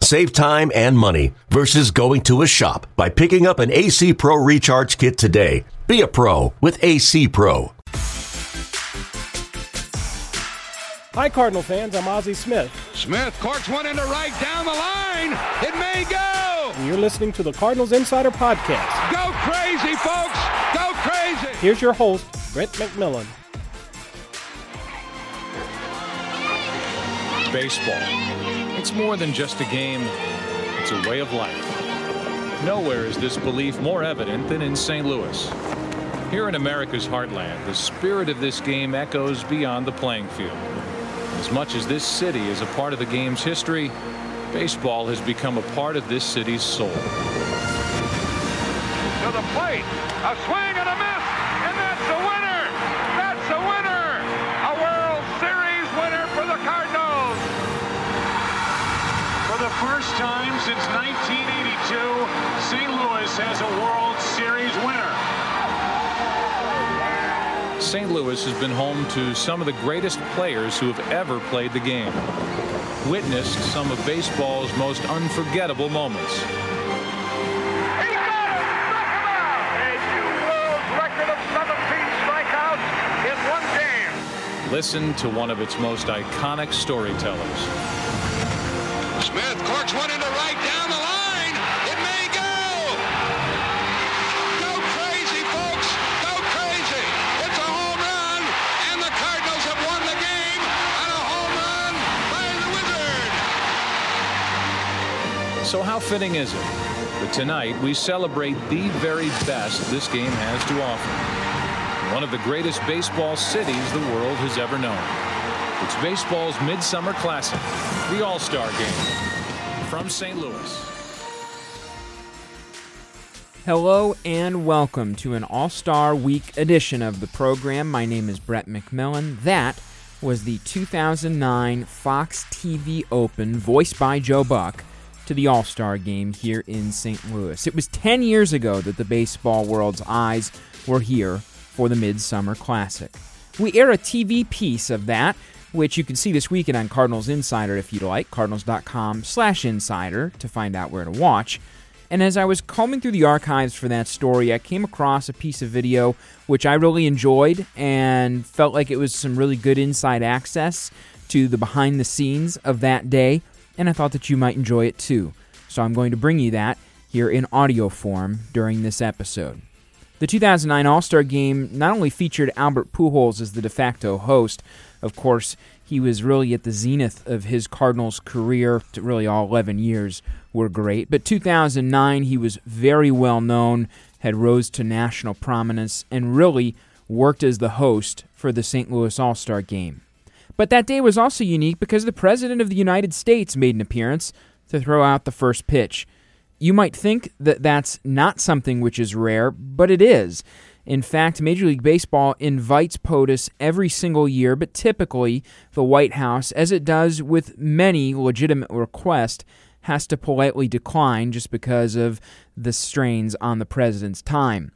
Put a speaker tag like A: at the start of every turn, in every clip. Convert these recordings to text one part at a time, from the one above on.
A: Save time and money versus going to a shop by picking up an AC Pro Recharge Kit today. Be a pro with AC Pro.
B: Hi, Cardinal fans. I'm Ozzie Smith.
C: Smith corks one into right down the line. It may go.
B: And you're listening to the Cardinals Insider Podcast.
C: Go crazy, folks. Go crazy.
B: Here's your host, Brett McMillan.
D: Baseball. It's more than just a game, it's a way of life. Nowhere is this belief more evident than in St. Louis. Here in America's heartland, the spirit of this game echoes beyond the playing field. As much as this city is a part of the game's history, baseball has become a part of this city's soul. To
C: the plate, a swing
E: St. Louis has
D: been home to some of the greatest players who have ever played the game. Witnessed some of baseball's most unforgettable moments.
C: He got it! Struck him out! A new world record of 17 strikeouts in one game.
D: Listen to one of its most iconic storytellers.
C: Smith corks one into right down the line.
D: So how fitting is it that tonight we celebrate the very best this game has to offer? One of the greatest baseball cities the world has ever known. It's baseball's Midsummer Classic, the All-Star Game, from St. Louis.
F: Hello and welcome to an All Star Week edition of the program. My name is Brett McMillan. That was the 2009 Fox TV Open, voiced by Joe Buck, to the All Star game here in St. Louis. It was 10 years ago that the baseball world's eyes were here for the Midsummer Classic. We air a TV piece of that, which you can see this weekend on Cardinals Insider if you'd like, cardinals.com slash insider to find out where to watch. And as I was combing through the archives for that story, I came across a piece of video which I really enjoyed and felt like it was some really good inside access to the behind the scenes of that day, and I thought that you might enjoy it too. So I'm going to bring you that here in audio form during this episode. The 2009 All Star game not only featured Albert Pujols as the de facto host, of course, he was really at the zenith of his Cardinals career. Really, all 11 years were great. But 2009, he was very well known, had rose to national prominence, and really worked as the host for the St. Louis All Star game. But that day was also unique because the President of the United States made an appearance to throw out the first pitch. You might think that that's not something which is rare, but it is. In fact, Major League Baseball invites POTUS every single year, but typically the White House, as it does with many legitimate requests, has to politely decline just because of the strains on the president's time.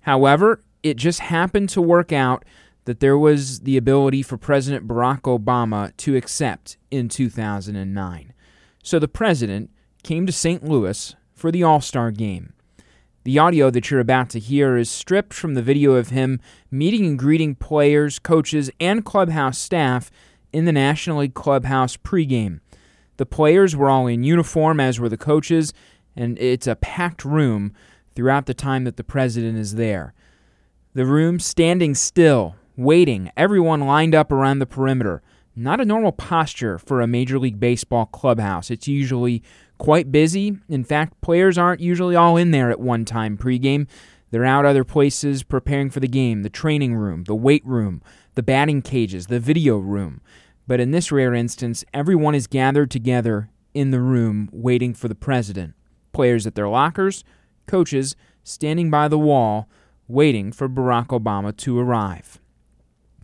F: However, it just happened to work out that there was the ability for President Barack Obama to accept in 2009. So the president came to St. Louis for the All Star game. The audio that you're about to hear is stripped from the video of him meeting and greeting players, coaches, and clubhouse staff in the National League clubhouse pregame. The players were all in uniform, as were the coaches, and it's a packed room throughout the time that the president is there. The room standing still, waiting, everyone lined up around the perimeter. Not a normal posture for a Major League Baseball clubhouse. It's usually quite busy. In fact, players aren't usually all in there at one time pregame. They're out other places preparing for the game the training room, the weight room, the batting cages, the video room. But in this rare instance, everyone is gathered together in the room waiting for the president. Players at their lockers, coaches standing by the wall, waiting for Barack Obama to arrive.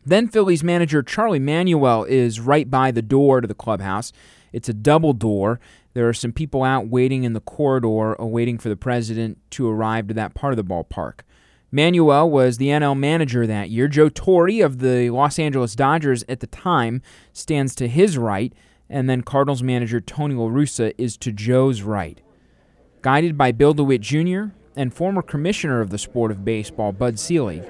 F: Then Phillies manager Charlie Manuel is right by the door to the clubhouse. It's a double door. There are some people out waiting in the corridor, uh, awaiting for the president to arrive to that part of the ballpark. Manuel was the NL manager that year. Joe Torre of the Los Angeles Dodgers at the time stands to his right, and then Cardinals manager Tony La Russa is to Joe's right. Guided by Bill DeWitt Jr. and former commissioner of the sport of baseball, Bud Selig,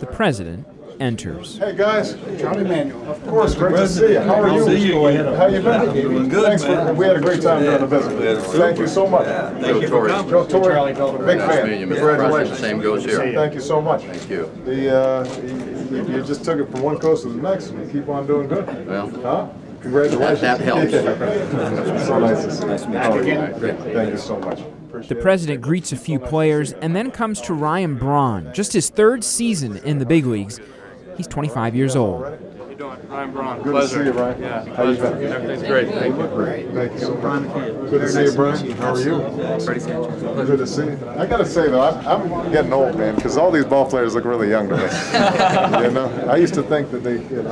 F: the president enters.
G: Hey guys, Johnny Manuel. Of course, great to see you. How are you? See you How you been? Doing good, Thanks man. For, we had a great time during the visit. Thank you so much.
H: Yeah, thank you for coming.
G: Joe Torre, big fan.
H: you, man.
G: Congratulations.
H: Same goes here.
G: Thank you so much.
H: Thank you.
G: The uh, you, you just took it from one coast to the next, and you keep on doing good.
H: Well,
G: Huh? Congratulations.
H: That- that helps.
G: so nice to see you. Nice to meet you. Thank you so much.
F: The president greets a few players and then comes to Ryan Braun, just his third season in the big leagues. He's 25 years old.
I: How you doing? Ryan Braun.
G: Good
I: Pleasure.
G: to see you, Brian.
I: Yeah.
G: How you been?
I: Everything's great. Thank you.
G: Great. Thank you so much. Good to see you, Brian. How are you? Good to see you. I gotta say though, I'm, I'm getting old, man, because all these ball players look really young to me. you know, I used to think that they, you know,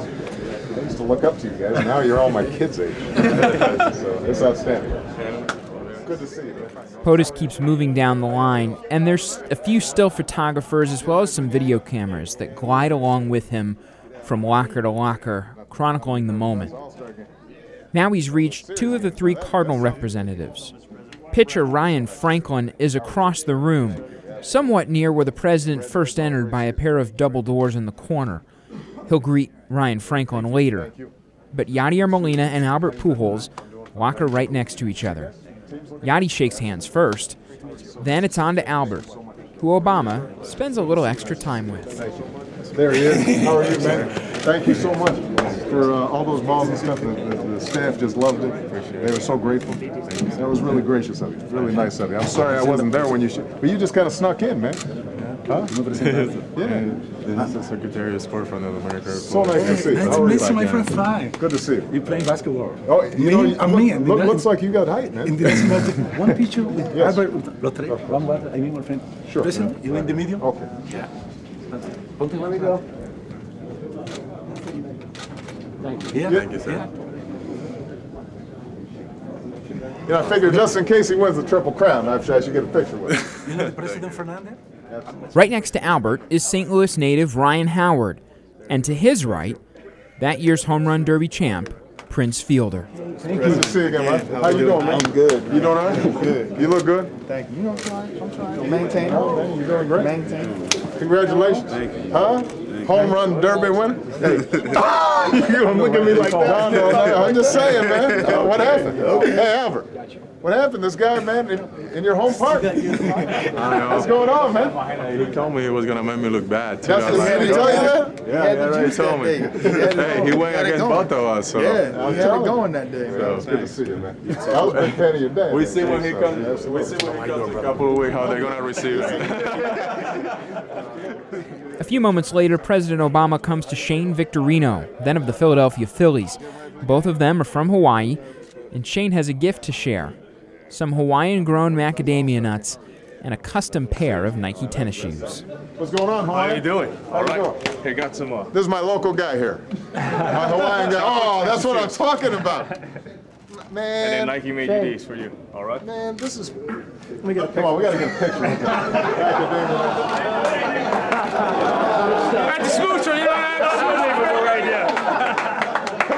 G: I used to look up to you guys. Now you're all my kids' age. so it's outstanding. Good to see you.
F: POTUS keeps moving down the line, and there's a few still photographers as well as some video cameras that glide along with him from locker to locker, chronicling the moment. Now he's reached two of the three Cardinal representatives. Pitcher Ryan Franklin is across the room, somewhat near where the president first entered by a pair of double doors in the corner. He'll greet Ryan Franklin later. But Yadier Molina and Albert Pujols locker right next to each other. Yadi shakes hands first. Then it's on to Albert, who Obama spends a little extra time with.
G: There he is. How are you, man? Thank you so much for uh, all those balls and stuff. The, the, the staff just loved it. They were so grateful. That was really gracious of you. Really nice of you. I'm sorry I wasn't there when you should, but you just kind of snuck in, man. Huh? Yeah.
J: This is the Secretary of Sport from North America.
G: So nice to see you.
K: Nice
G: How
K: to
G: are
K: meet
G: you?
K: you, my friend. Fine.
G: Good to see you.
K: You're playing basketball?
G: Oh, you
K: me,
G: know, you
K: I'm
G: look,
K: me. and
G: look-
K: the-
G: looks like you got height,
K: In
G: man.
K: the national team. One picture with
G: Yes.
K: Albert Lotre. One water. I mean, my friend.
G: Sure.
K: Present. You in the medium?
G: Okay.
K: Yeah. Ponte let me go. Thank you. Yeah.
G: Thank
J: you, sir.
K: Yeah.
G: You know, I figured just in case he wins the Triple Crown, I should I should get a picture with him.
K: You know the President Fernandez?
F: Right next to Albert is St. Louis native Ryan Howard, and to his right, that year's home run derby champ, Prince Fielder. Thank you.
G: Good to see you again, man. How you doing, man? I'm good. You doing all right? Good. You look good?
L: Thank you. You know, I'm trying. I'm trying to maintain.
G: Oh, man, you're doing great.
L: Maintain.
G: Congratulations. Thank you. Huh? Home run derby winner? Ah! Hey. you don't look at me like that. No, no, I'm just saying, man. Uh, what happened? Hey, Albert. What happened? This guy, man, in, in your home park? What's going on, man?
J: He told me he was gonna make me look bad. Too.
G: That's
J: I was
G: the
J: like,
G: man to tell you that?
J: Yeah, yeah, right. He told me. hey, he went against both of us. So.
L: Yeah,
G: I'm
L: we had
G: telling
L: it going that day.
G: So it's good to see you, man. I was a big fan of your dad.
J: We see when he comes. We see when he comes in a couple of weeks how they're gonna receive it.
F: A few moments later, President Obama comes to Shane Victorino, then of the Philadelphia Phillies. Both of them are from Hawaii, and Shane has a gift to share some Hawaiian grown macadamia nuts and a custom pair of Nike tennis shoes.
G: What's going on, Hawaii?
J: How are you doing?
G: How you doing?
J: Hey, got some. Uh,
G: This is my local guy here. My Hawaiian guy. Oh, that's what I'm talking about. Man.
J: And then Nike made you these for you. All right.
G: man, this is. Let me get a picture. Come on, we gotta get a picture with that.
J: At the smoocher, you know that right here.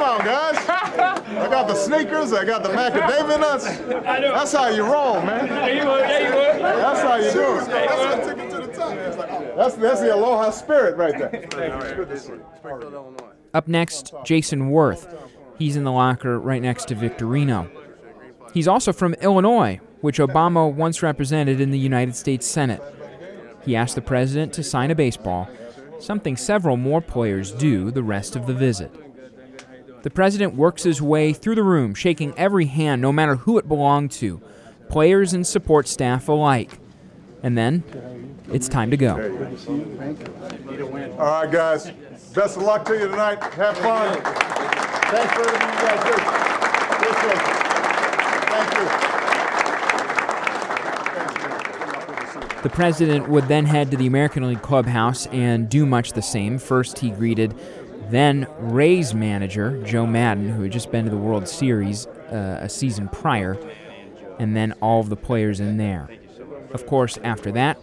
G: Come on, guys. I got the sneakers. I got the macadamia nuts. That's how you roll, man. That's how you do it. That's what took it to the top. That's that's the aloha spirit right there. Good to see you.
F: Up next, Jayson Werth. He's in the locker right next to Victorino. He's also from Illinois, which Obama once represented in the United States Senate. He asked the president to sign a baseball, something several more players do the rest of the visit. The president works his way through the room, shaking every hand, no matter who it belonged to, players and support staff alike. And then it's time to go.
G: All right, guys. Best of luck to you tonight. Have fun. Thanks for everything you guys do. Thank you. Thanks, man. Good to see you.
F: The president would then head to the American League clubhouse and do much the same. First, he greeted then Rays manager Joe Maddon, who had just been to the World Series uh, a season prior, and then all of the players in there. Of course, after that,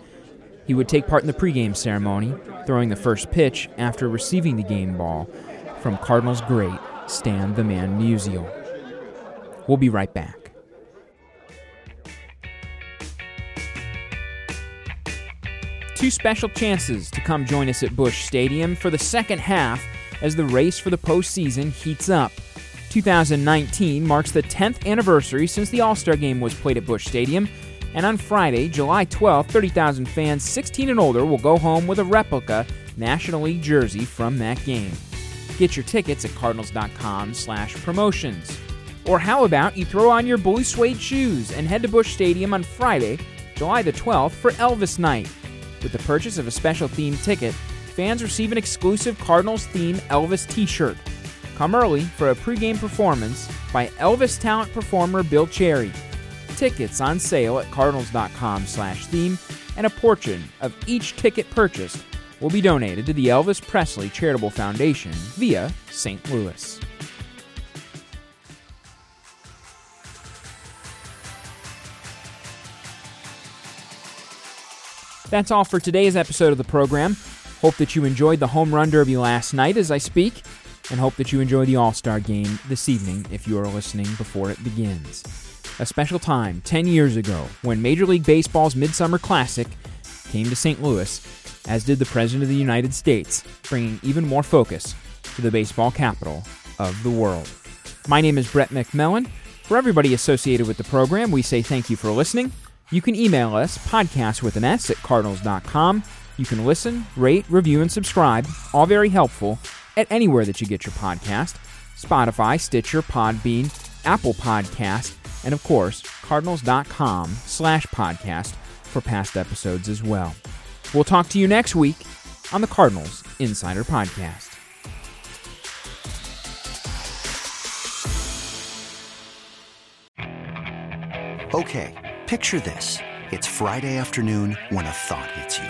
F: he would take part in the pregame ceremony, throwing the first pitch after receiving the game ball from Cardinals great Stan the Man Musial. We'll be right back. Two special chances to come join us at Busch Stadium for the second half as the race for the postseason heats up. 2019 marks the 10th anniversary since the All Star game was played at Busch Stadium, and on Friday, July 12, 30,000 fans 16 and older will go home with a replica National League jersey from that game. Get your tickets at cardinals.com/promotions. Or how about you throw on your blue suede shoes and head to Busch Stadium on Friday, July the 12th for Elvis Night. With the purchase of a special themed ticket, fans receive an exclusive Cardinals themed Elvis t-shirt. Come early for a pregame performance by Elvis talent performer Bill Cherry. Tickets on sale at cardinals.com/theme and a portion of each ticket purchased will be donated to the Elvis Presley Charitable Foundation via St. Louis. That's all for today's episode of the program. Hope that you enjoyed the Home Run Derby last night as I speak, and hope that you enjoy the All Star game this evening if you are listening before it begins. A special time 10 years ago when Major League Baseball's Midsummer Classic came to St. Louis, as did the President of the United States, bringing even more focus to the baseball capital of the world. My name is Brett McMillan. For everybody associated with the program, we say thank you for listening. You can email us, podcast with an S at cardinals.com. You can listen, rate, review, and subscribe, all very helpful, at anywhere that you get your podcast Spotify, Stitcher, Podbean, Apple Podcast, and of course, cardinals.com slash podcast for past episodes as well. We'll talk to you next week on the Cardinals Insider Podcast.
H: Okay, picture this. It's Friday afternoon when a thought hits you.